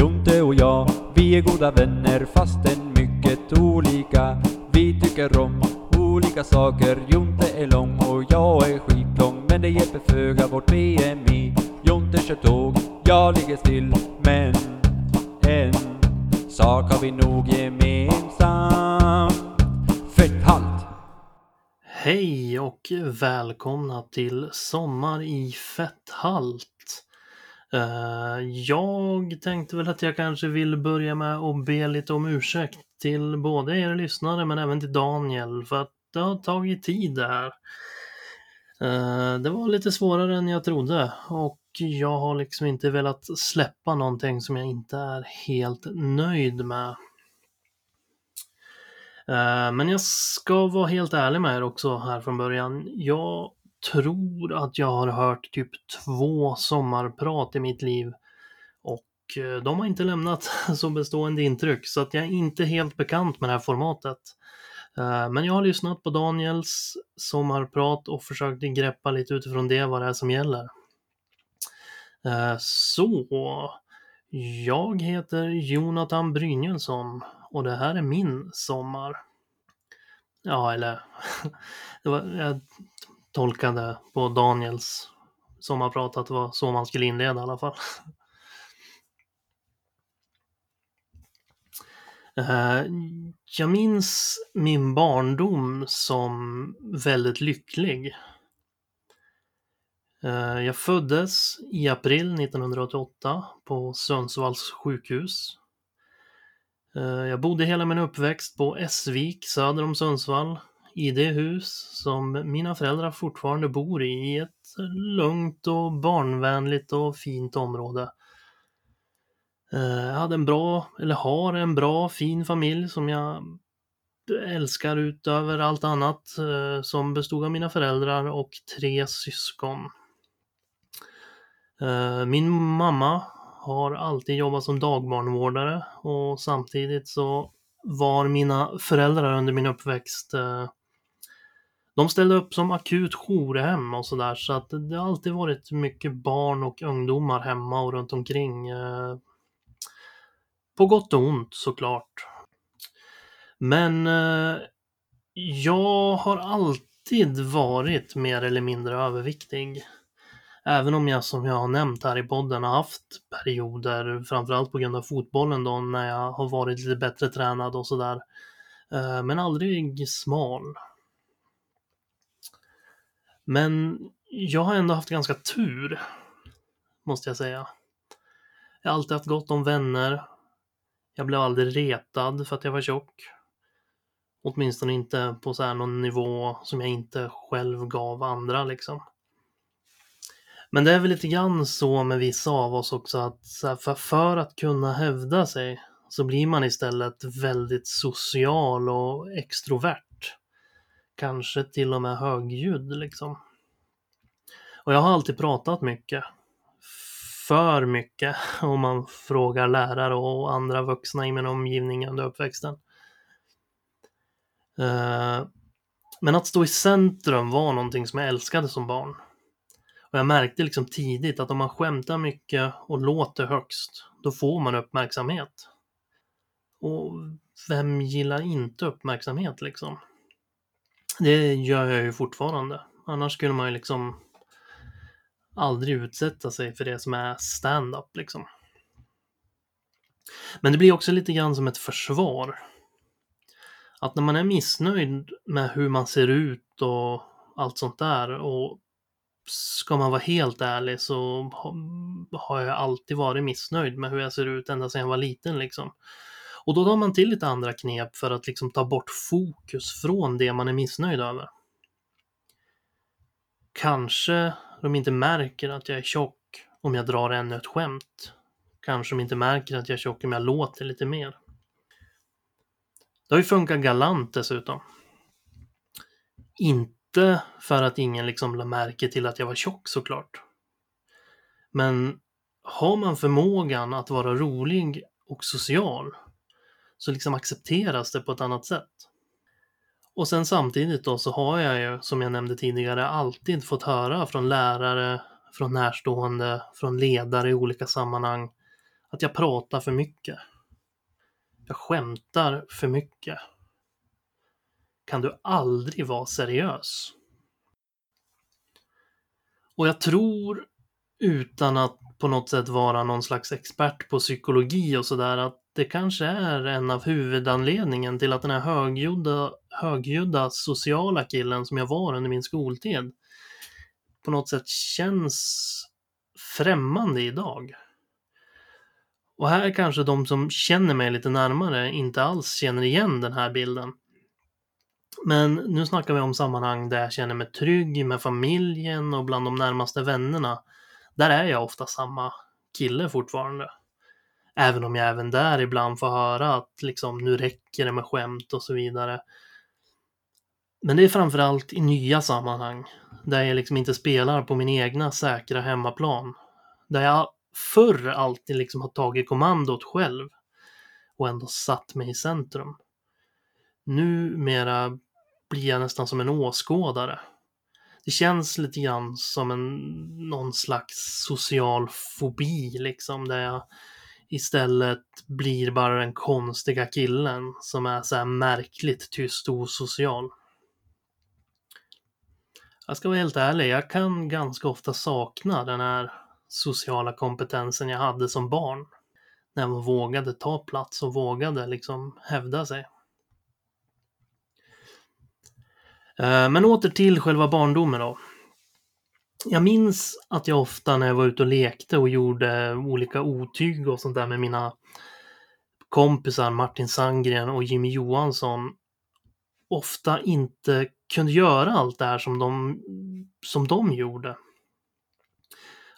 Jonte och jag, vi är goda vänner fastän mycket olika. Vi tycker om olika saker. Jonte är lång och jag är skitlång. Men det hjälper föga vårt BMI. Jonte kör tåg, jag ligger still. Men en sak har vi nog gemensamt. Fetthalt! Hej och välkomna till Sommar i Fetthalt. Eh, jag tänkte väl att jag kanske vill börja med att be lite om ursäkt till både er lyssnare men även till Daniel för att det har tagit tid det här. Eh, det var lite svårare än jag trodde och jag har liksom inte velat släppa någonting som jag inte är helt nöjd med. Eh, men jag ska vara helt ärlig med er också här från början. Jag tror att jag har hört typ två sommarprat i mitt liv och eh, de har inte lämnat så bestående intryck så att jag är inte helt bekant med det här formatet. Eh, men jag har lyssnat på Daniels sommarprat och försökt greppa lite utifrån det vad det är som gäller. Eh, så, jag heter Jonathan Brynjelsson och det här är min sommar. Ja, eller det var, jag tolkade på Daniels sommarprat att det var så man skulle inleda i alla fall. Eh, jag minns min barndom som väldigt lycklig. Eh, jag föddes i april 1988 på Sundsvalls sjukhus. Eh, jag bodde hela min uppväxt på Essvik söder om Sundsvall i det hus som mina föräldrar fortfarande bor i, i ett lugnt och barnvänligt och fint område. Eh, jag hade en bra, eller har en bra, fin familj som jag älskar utöver allt annat, eh, som bestod av mina föräldrar och tre syskon. Eh, min mamma har alltid jobbat som dagbarnvårdare och samtidigt så var mina föräldrar under min uppväxt eh, de ställde upp som akut jourhem och sådär så att det har alltid varit mycket barn och ungdomar hemma och runt omkring. eh, På gott och ont såklart. Men eh, jag har alltid varit mer eller mindre överviktig. Även om jag som jag har nämnt här i podden har haft perioder, framförallt på grund av fotbollen då, när jag har varit lite bättre tränad och sådär. Eh, Men aldrig smal. Men jag har ändå haft ganska tur, måste jag säga. Jag har alltid haft gott om vänner. Jag blev aldrig retad för att jag var tjock. Åtminstone inte på så här någon nivå som jag inte själv gav andra liksom. Men det är väl lite grann så med vissa av oss också att för, för att kunna hävda sig så blir man istället väldigt social och extrovert. Kanske till och med högljudd liksom. Och jag har alltid pratat mycket. För mycket om man frågar lärare och andra vuxna i min omgivning under uppväxten. Eh, men att stå i centrum var någonting som jag älskade som barn. Och jag märkte liksom tidigt att om man skämtar mycket och låter högst, då får man uppmärksamhet. Och vem gillar inte uppmärksamhet liksom? Det gör jag ju fortfarande. Annars skulle man ju liksom aldrig utsätta sig för det som är stand-up liksom. Men det blir också lite grann som ett försvar. Att när man är missnöjd med hur man ser ut och allt sånt där och ska man vara helt ärlig så har jag alltid varit missnöjd med hur jag ser ut ända sedan jag var liten liksom. Och då tar man till lite andra knep för att liksom ta bort fokus från det man är missnöjd över. Kanske de inte märker att jag är tjock om jag drar ännu ett skämt. Kanske de inte märker att jag är tjock om jag låter lite mer. Det har ju funkat galant dessutom. Inte för att ingen liksom la märke till att jag var tjock såklart. Men har man förmågan att vara rolig och social så liksom accepteras det på ett annat sätt. Och sen samtidigt då så har jag ju, som jag nämnde tidigare, alltid fått höra från lärare, från närstående, från ledare i olika sammanhang Att jag pratar för mycket. Jag skämtar för mycket. Kan du aldrig vara seriös? Och jag tror, utan att på något sätt vara någon slags expert på psykologi och sådär, att det kanske är en av huvudanledningen till att den här högljudda, högljudda sociala killen som jag var under min skoltid på något sätt känns främmande idag. Och här kanske de som känner mig lite närmare inte alls känner igen den här bilden. Men nu snackar vi om sammanhang där jag känner mig trygg med familjen och bland de närmaste vännerna. Där är jag ofta samma kille fortfarande. Även om jag även där ibland får höra att liksom, nu räcker det med skämt och så vidare. Men det är framförallt i nya sammanhang, där jag liksom inte spelar på min egna säkra hemmaplan. Där jag förr alltid liksom har tagit kommandot själv och ändå satt mig i centrum. Numera blir jag nästan som en åskådare. Det känns lite grann som en, någon slags social fobi liksom, där jag istället blir bara den konstiga killen som är så här märkligt tyst och osocial. Jag ska vara helt ärlig, jag kan ganska ofta sakna den här sociala kompetensen jag hade som barn. När man vågade ta plats och vågade liksom hävda sig. Eh, men åter till själva barndomen då. Jag minns att jag ofta när jag var ute och lekte och gjorde olika otyg och sånt där med mina kompisar Martin Sandgren och Jimmy Johansson ofta inte kunde göra allt det här som de, som de gjorde.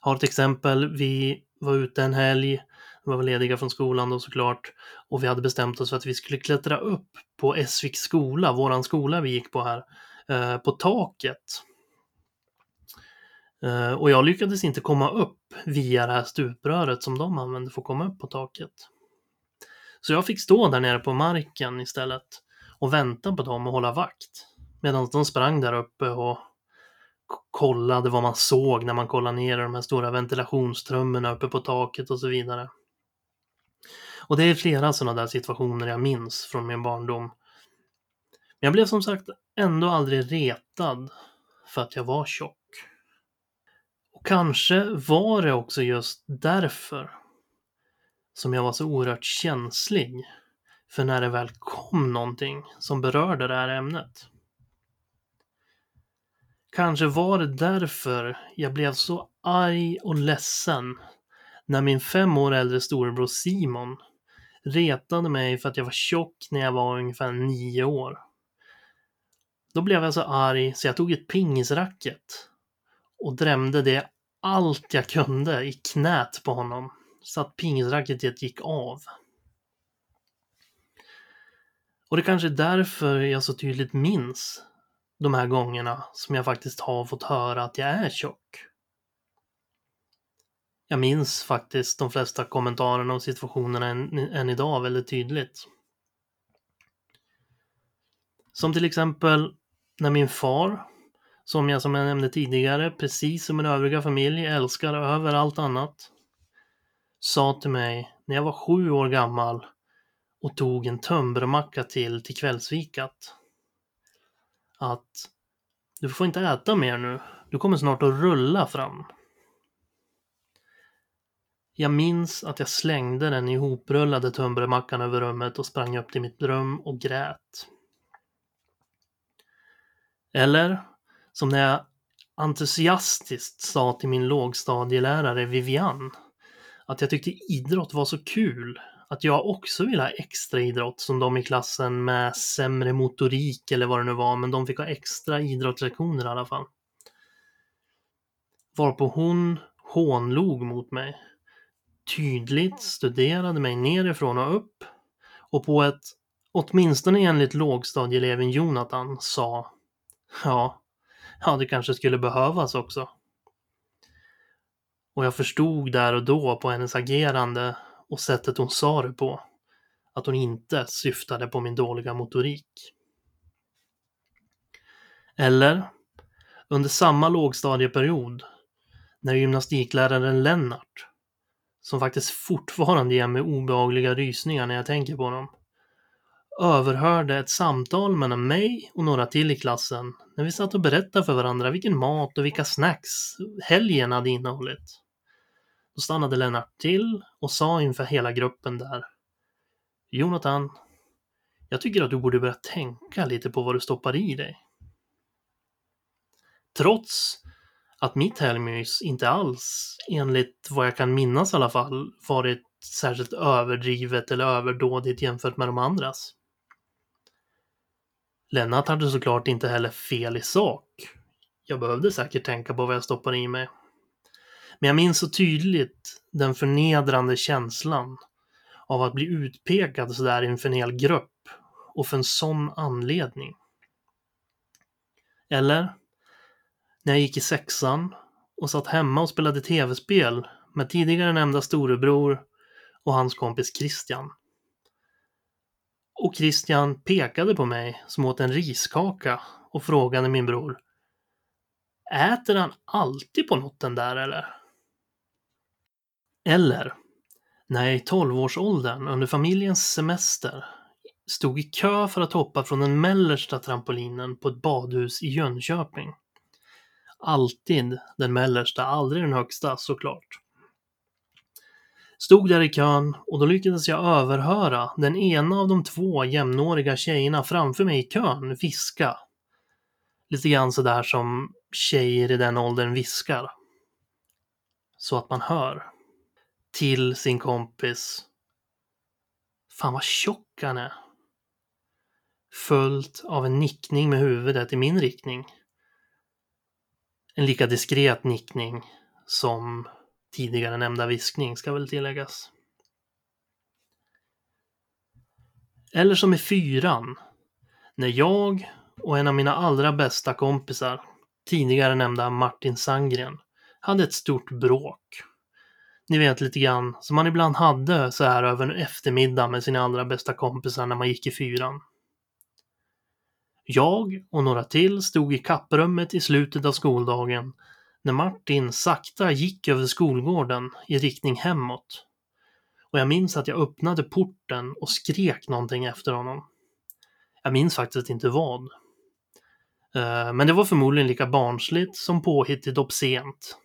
Har ett exempel, vi var ute en helg, vi var lediga från skolan då såklart, och vi hade bestämt oss för att vi skulle klättra upp på Essviks skola, våran skola vi gick på här, eh, på taket. Eh, och jag lyckades inte komma upp via det här stupröret som de använde för att komma upp på taket. Så jag fick stå där nere på marken istället och vänta på dem och hålla vakt. Medan de sprang där uppe och kollade vad man såg när man kollade ner i de här stora ventilationstrummorna uppe på taket och så vidare. Och det är flera sådana där situationer jag minns från min barndom. Men jag blev som sagt ändå aldrig retad för att jag var tjock. Och kanske var det också just därför som jag var så oerhört känslig för när det väl kom någonting som berörde det här ämnet. Kanske var det därför jag blev så arg och ledsen när min fem år äldre storebror Simon retade mig för att jag var tjock när jag var ungefär nio år. Då blev jag så arg så jag tog ett pingisracket och drämde det allt jag kunde i knät på honom så att pingisracketet gick av. Och det kanske är därför jag så tydligt minns de här gångerna som jag faktiskt har fått höra att jag är tjock. Jag minns faktiskt de flesta kommentarerna och situationerna än, än idag väldigt tydligt. Som till exempel när min far, som jag som jag nämnde tidigare, precis som min övriga familj älskar över allt annat, sa till mig när jag var sju år gammal och tog en tunnbrödsmacka till till kvällsfikat att du får inte äta mer nu. Du kommer snart att rulla fram. Jag minns att jag slängde den ihoprullade tunnbrödmackan över rummet och sprang upp till mitt rum och grät. Eller som när jag entusiastiskt sa till min lågstadielärare Vivian att jag tyckte idrott var så kul att jag också vill ha extra idrott som de i klassen med sämre motorik eller vad det nu var, men de fick ha extra idrottslektioner i alla fall. Varpå hon hånlog mot mig. Tydligt studerade mig nerifrån och upp och på ett, åtminstone enligt lågstadieeleven Jonathan, sa Ja, ja det kanske skulle behövas också. Och jag förstod där och då på hennes agerande och sättet hon sa det på att hon inte syftade på min dåliga motorik. Eller under samma lågstadieperiod när gymnastikläraren Lennart som faktiskt fortfarande ger mig obehagliga rysningar när jag tänker på honom, överhörde ett samtal mellan mig och några till i klassen när vi satt och berättade för varandra vilken mat och vilka snacks helgen hade innehållit. Då stannade Lennart till och sa inför hela gruppen där. Jonathan, jag tycker att du borde börja tänka lite på vad du stoppar i dig. Trots att mitt helgmys inte alls, enligt vad jag kan minnas i alla fall, varit särskilt överdrivet eller överdådigt jämfört med de andras. Lennart hade såklart inte heller fel i sak. Jag behövde säkert tänka på vad jag stoppade i mig. Men jag minns så tydligt den förnedrande känslan av att bli utpekad sådär inför en hel grupp och för en sån anledning. Eller när jag gick i sexan och satt hemma och spelade tv-spel med tidigare nämnda storebror och hans kompis Christian. Och Christian pekade på mig som åt en riskaka och frågade min bror Äter han alltid på något den där eller? Eller när jag i tolvårsåldern under familjens semester stod i kö för att hoppa från den mellersta trampolinen på ett badhus i Jönköping. Alltid den mellersta, aldrig den högsta såklart. Stod där i kön och då lyckades jag överhöra den ena av de två jämnåriga tjejerna framför mig i kön viska. Lite grann sådär som tjejer i den åldern viskar. Så att man hör. Till sin kompis. Fan vad tjock han är. Följt av en nickning med huvudet i min riktning. En lika diskret nickning som tidigare nämnda viskning ska väl tilläggas. Eller som i fyran, när jag och en av mina allra bästa kompisar, tidigare nämnda Martin Sangren, hade ett stort bråk. Ni vet lite grann som man ibland hade så här över en eftermiddag med sina allra bästa kompisar när man gick i fyran. Jag och några till stod i kapprummet i slutet av skoldagen när Martin sakta gick över skolgården i riktning hemåt. Och jag minns att jag öppnade porten och skrek någonting efter honom. Jag minns faktiskt inte vad. Eh, men det var förmodligen lika barnsligt som påhittigt obscent.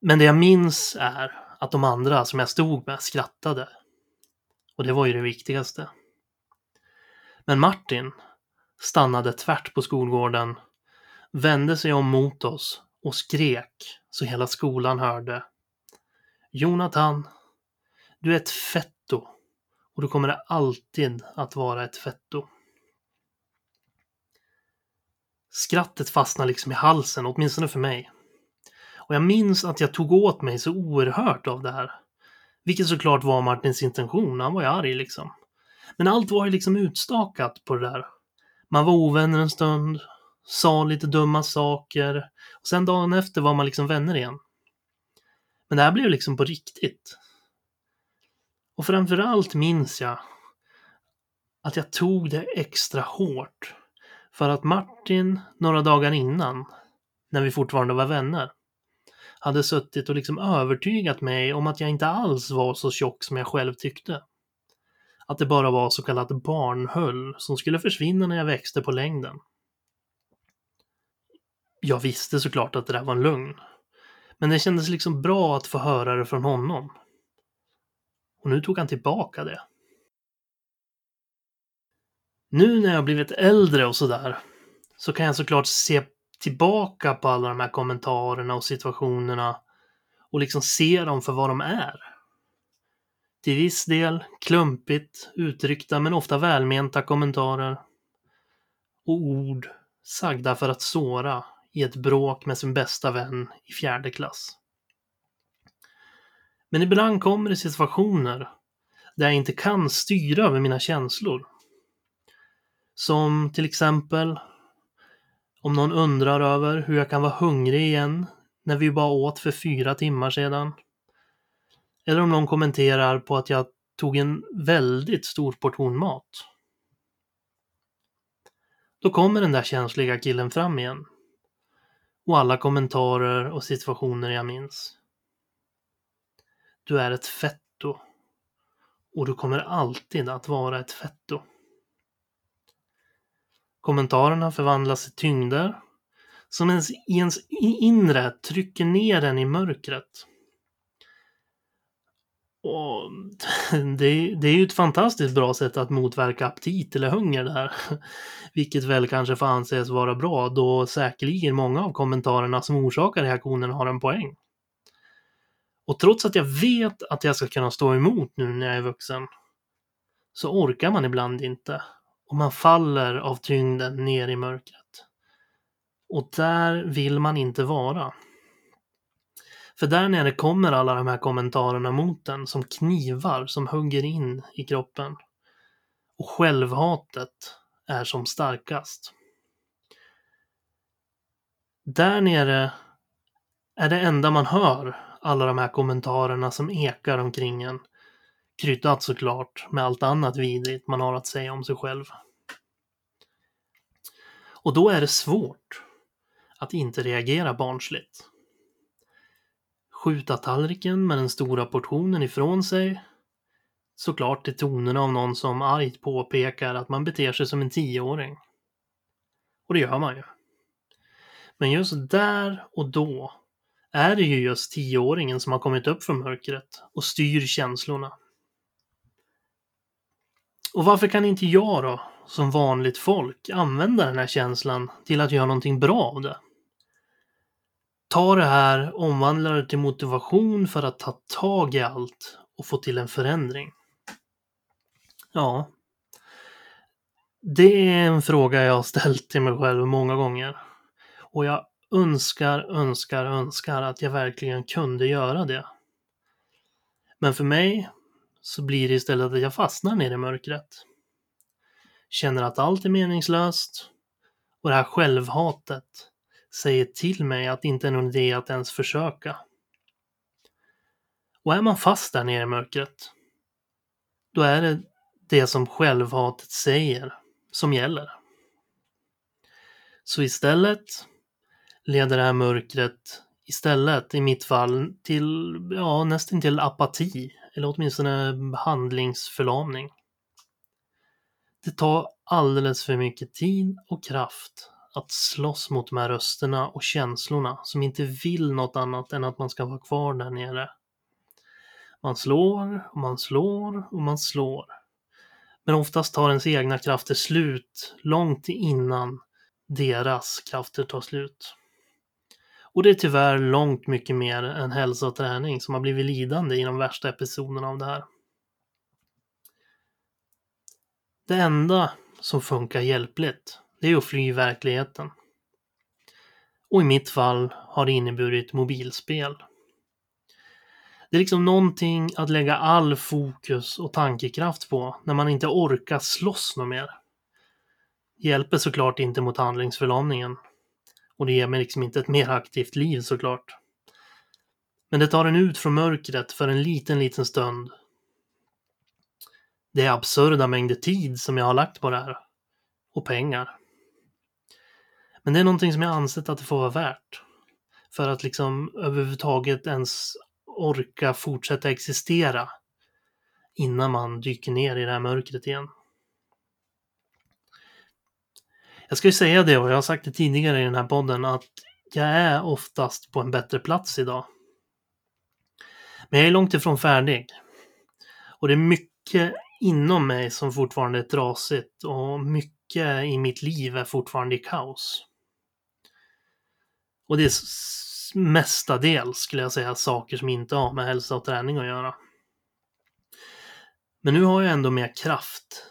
Men det jag minns är att de andra som jag stod med skrattade. Och det var ju det viktigaste. Men Martin stannade tvärt på skolgården vände sig om mot oss och skrek så hela skolan hörde. Jonathan, du är ett fetto och du kommer alltid att vara ett fetto. Skrattet fastnade liksom i halsen, åtminstone för mig. Och jag minns att jag tog åt mig så oerhört av det här. Vilket såklart var Martins intention, han var ju arg liksom. Men allt var ju liksom utstakat på det där. Man var ovänner en stund, sa lite dumma saker. Och sen dagen efter var man liksom vänner igen. Men det här blev liksom på riktigt. Och framförallt minns jag att jag tog det extra hårt. För att Martin några dagar innan, när vi fortfarande var vänner, hade suttit och liksom övertygat mig om att jag inte alls var så tjock som jag själv tyckte. Att det bara var så kallat barnhull som skulle försvinna när jag växte på längden. Jag visste såklart att det där var en lögn. Men det kändes liksom bra att få höra det från honom. Och nu tog han tillbaka det. Nu när jag blivit äldre och sådär så kan jag såklart se tillbaka på alla de här kommentarerna och situationerna och liksom se dem för vad de är. Till viss del klumpigt uttryckta men ofta välmenta kommentarer. Och ord sagda för att såra i ett bråk med sin bästa vän i fjärde klass. Men ibland kommer det situationer där jag inte kan styra över mina känslor. Som till exempel om någon undrar över hur jag kan vara hungrig igen när vi bara åt för fyra timmar sedan. Eller om någon kommenterar på att jag tog en väldigt stor portion mat. Då kommer den där känsliga killen fram igen och alla kommentarer och situationer jag minns. Du är ett fetto. Och du kommer alltid att vara ett fetto. Kommentarerna förvandlas till tyngder som ens, i ens inre trycker ner en i mörkret. Och det, det, är ju ett fantastiskt bra sätt att motverka aptit eller hunger där. Vilket väl kanske får anses vara bra då säkerligen många av kommentarerna som orsakar reaktionen har en poäng. Och trots att jag vet att jag ska kunna stå emot nu när jag är vuxen så orkar man ibland inte och man faller av tyngden ner i mörkret. Och där vill man inte vara. För där nere kommer alla de här kommentarerna mot en som knivar som hugger in i kroppen. Och självhatet är som starkast. Där nere är det enda man hör alla de här kommentarerna som ekar omkring en. Kryddat såklart med allt annat vidrigt man har att säga om sig själv. Och då är det svårt att inte reagera barnsligt. Skjuta tallriken med den stora portionen ifrån sig. Såklart till tonerna av någon som argt påpekar att man beter sig som en tioåring. Och det gör man ju. Men just där och då är det ju just tioåringen som har kommit upp från mörkret och styr känslorna. Och varför kan inte jag då, som vanligt folk, använda den här känslan till att göra någonting bra av det? Ta det här, omvandla det till motivation för att ta tag i allt och få till en förändring. Ja. Det är en fråga jag har ställt till mig själv många gånger. Och jag önskar, önskar, önskar att jag verkligen kunde göra det. Men för mig så blir det istället att jag fastnar ner i mörkret. Känner att allt är meningslöst och det här självhatet säger till mig att det inte är någon idé att ens försöka. Och är man fast där nere i mörkret, då är det det som självhatet säger som gäller. Så istället leder det här mörkret istället, i mitt fall, till ja, nästan till apati eller åtminstone handlingsförlamning. Det tar alldeles för mycket tid och kraft att slåss mot de här rösterna och känslorna som inte vill något annat än att man ska vara kvar där nere. Man slår och man slår och man slår. Men oftast tar ens egna krafter slut långt innan deras krafter tar slut. Och det är tyvärr långt mycket mer än hälsa och träning som har blivit lidande i de värsta episoderna av det här. Det enda som funkar hjälpligt, det är att fly verkligheten. Och i mitt fall har det inneburit mobilspel. Det är liksom någonting att lägga all fokus och tankekraft på när man inte orkar slåss något mer. Det hjälper såklart inte mot handlingsförlamningen. Och det ger mig liksom inte ett mer aktivt liv såklart. Men det tar en ut från mörkret för en liten, liten stund. Det är absurda mängder tid som jag har lagt på det här. Och pengar. Men det är någonting som jag ansett att det får vara värt. För att liksom överhuvudtaget ens orka fortsätta existera innan man dyker ner i det här mörkret igen. Jag ska ju säga det, och jag har sagt det tidigare i den här podden, att jag är oftast på en bättre plats idag. Men jag är långt ifrån färdig. Och det är mycket inom mig som fortfarande är trasigt och mycket i mitt liv är fortfarande i kaos. Och det är mestadels, skulle jag säga, saker som inte har med hälsa och träning att göra. Men nu har jag ändå mer kraft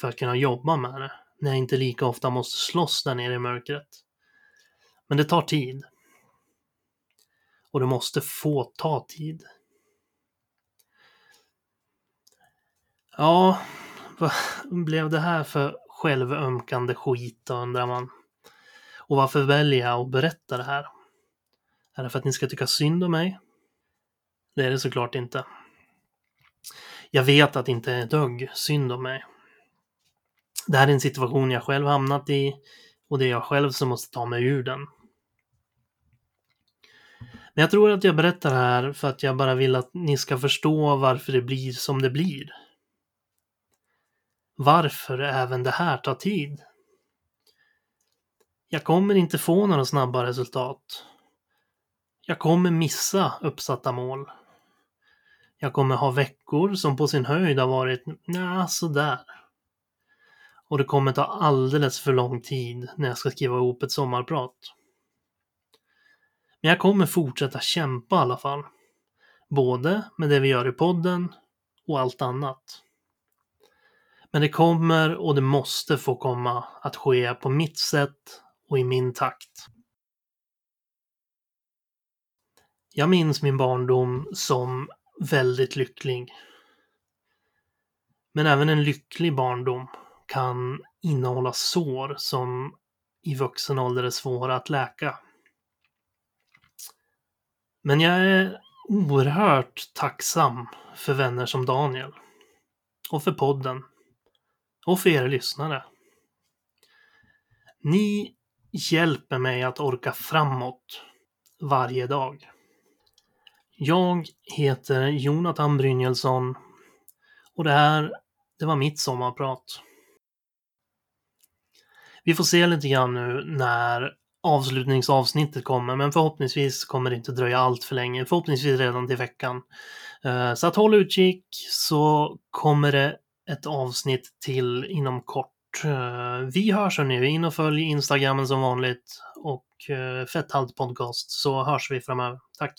för att kunna jobba med det när jag inte lika ofta måste slåss där nere i mörkret. Men det tar tid. Och det måste få ta tid. Ja, vad blev det här för självömkande skit då, undrar man. Och varför väljer jag att berätta det här? Är det för att ni ska tycka synd om mig? Det är det såklart inte. Jag vet att det inte är ett dugg synd om mig. Det här är en situation jag själv hamnat i och det är jag själv som måste ta mig ur den. Men jag tror att jag berättar det här för att jag bara vill att ni ska förstå varför det blir som det blir. Varför även det här tar tid. Jag kommer inte få några snabba resultat. Jag kommer missa uppsatta mål. Jag kommer ha veckor som på sin höjd har varit nja, sådär. Och det kommer ta alldeles för lång tid när jag ska skriva ihop ett sommarprat. Men jag kommer fortsätta kämpa i alla fall. Både med det vi gör i podden och allt annat. Men det kommer och det måste få komma att ske på mitt sätt och i min takt. Jag minns min barndom som väldigt lycklig. Men även en lycklig barndom kan innehålla sår som i vuxen ålder är svåra att läka. Men jag är oerhört tacksam för vänner som Daniel. Och för podden. Och för er lyssnare. Ni hjälper mig att orka framåt varje dag. Jag heter Jonathan Brynjelsson och det här, det var mitt sommarprat. Vi får se lite grann nu när avslutningsavsnittet kommer, men förhoppningsvis kommer det inte dröja allt för länge. Förhoppningsvis redan till veckan. Eh, så att håll utkik så kommer det ett avsnitt till inom kort. Eh, vi hörs nu. In och följ Instagrammen som vanligt och eh, Fetthalt Podcast så hörs vi framöver. Tack!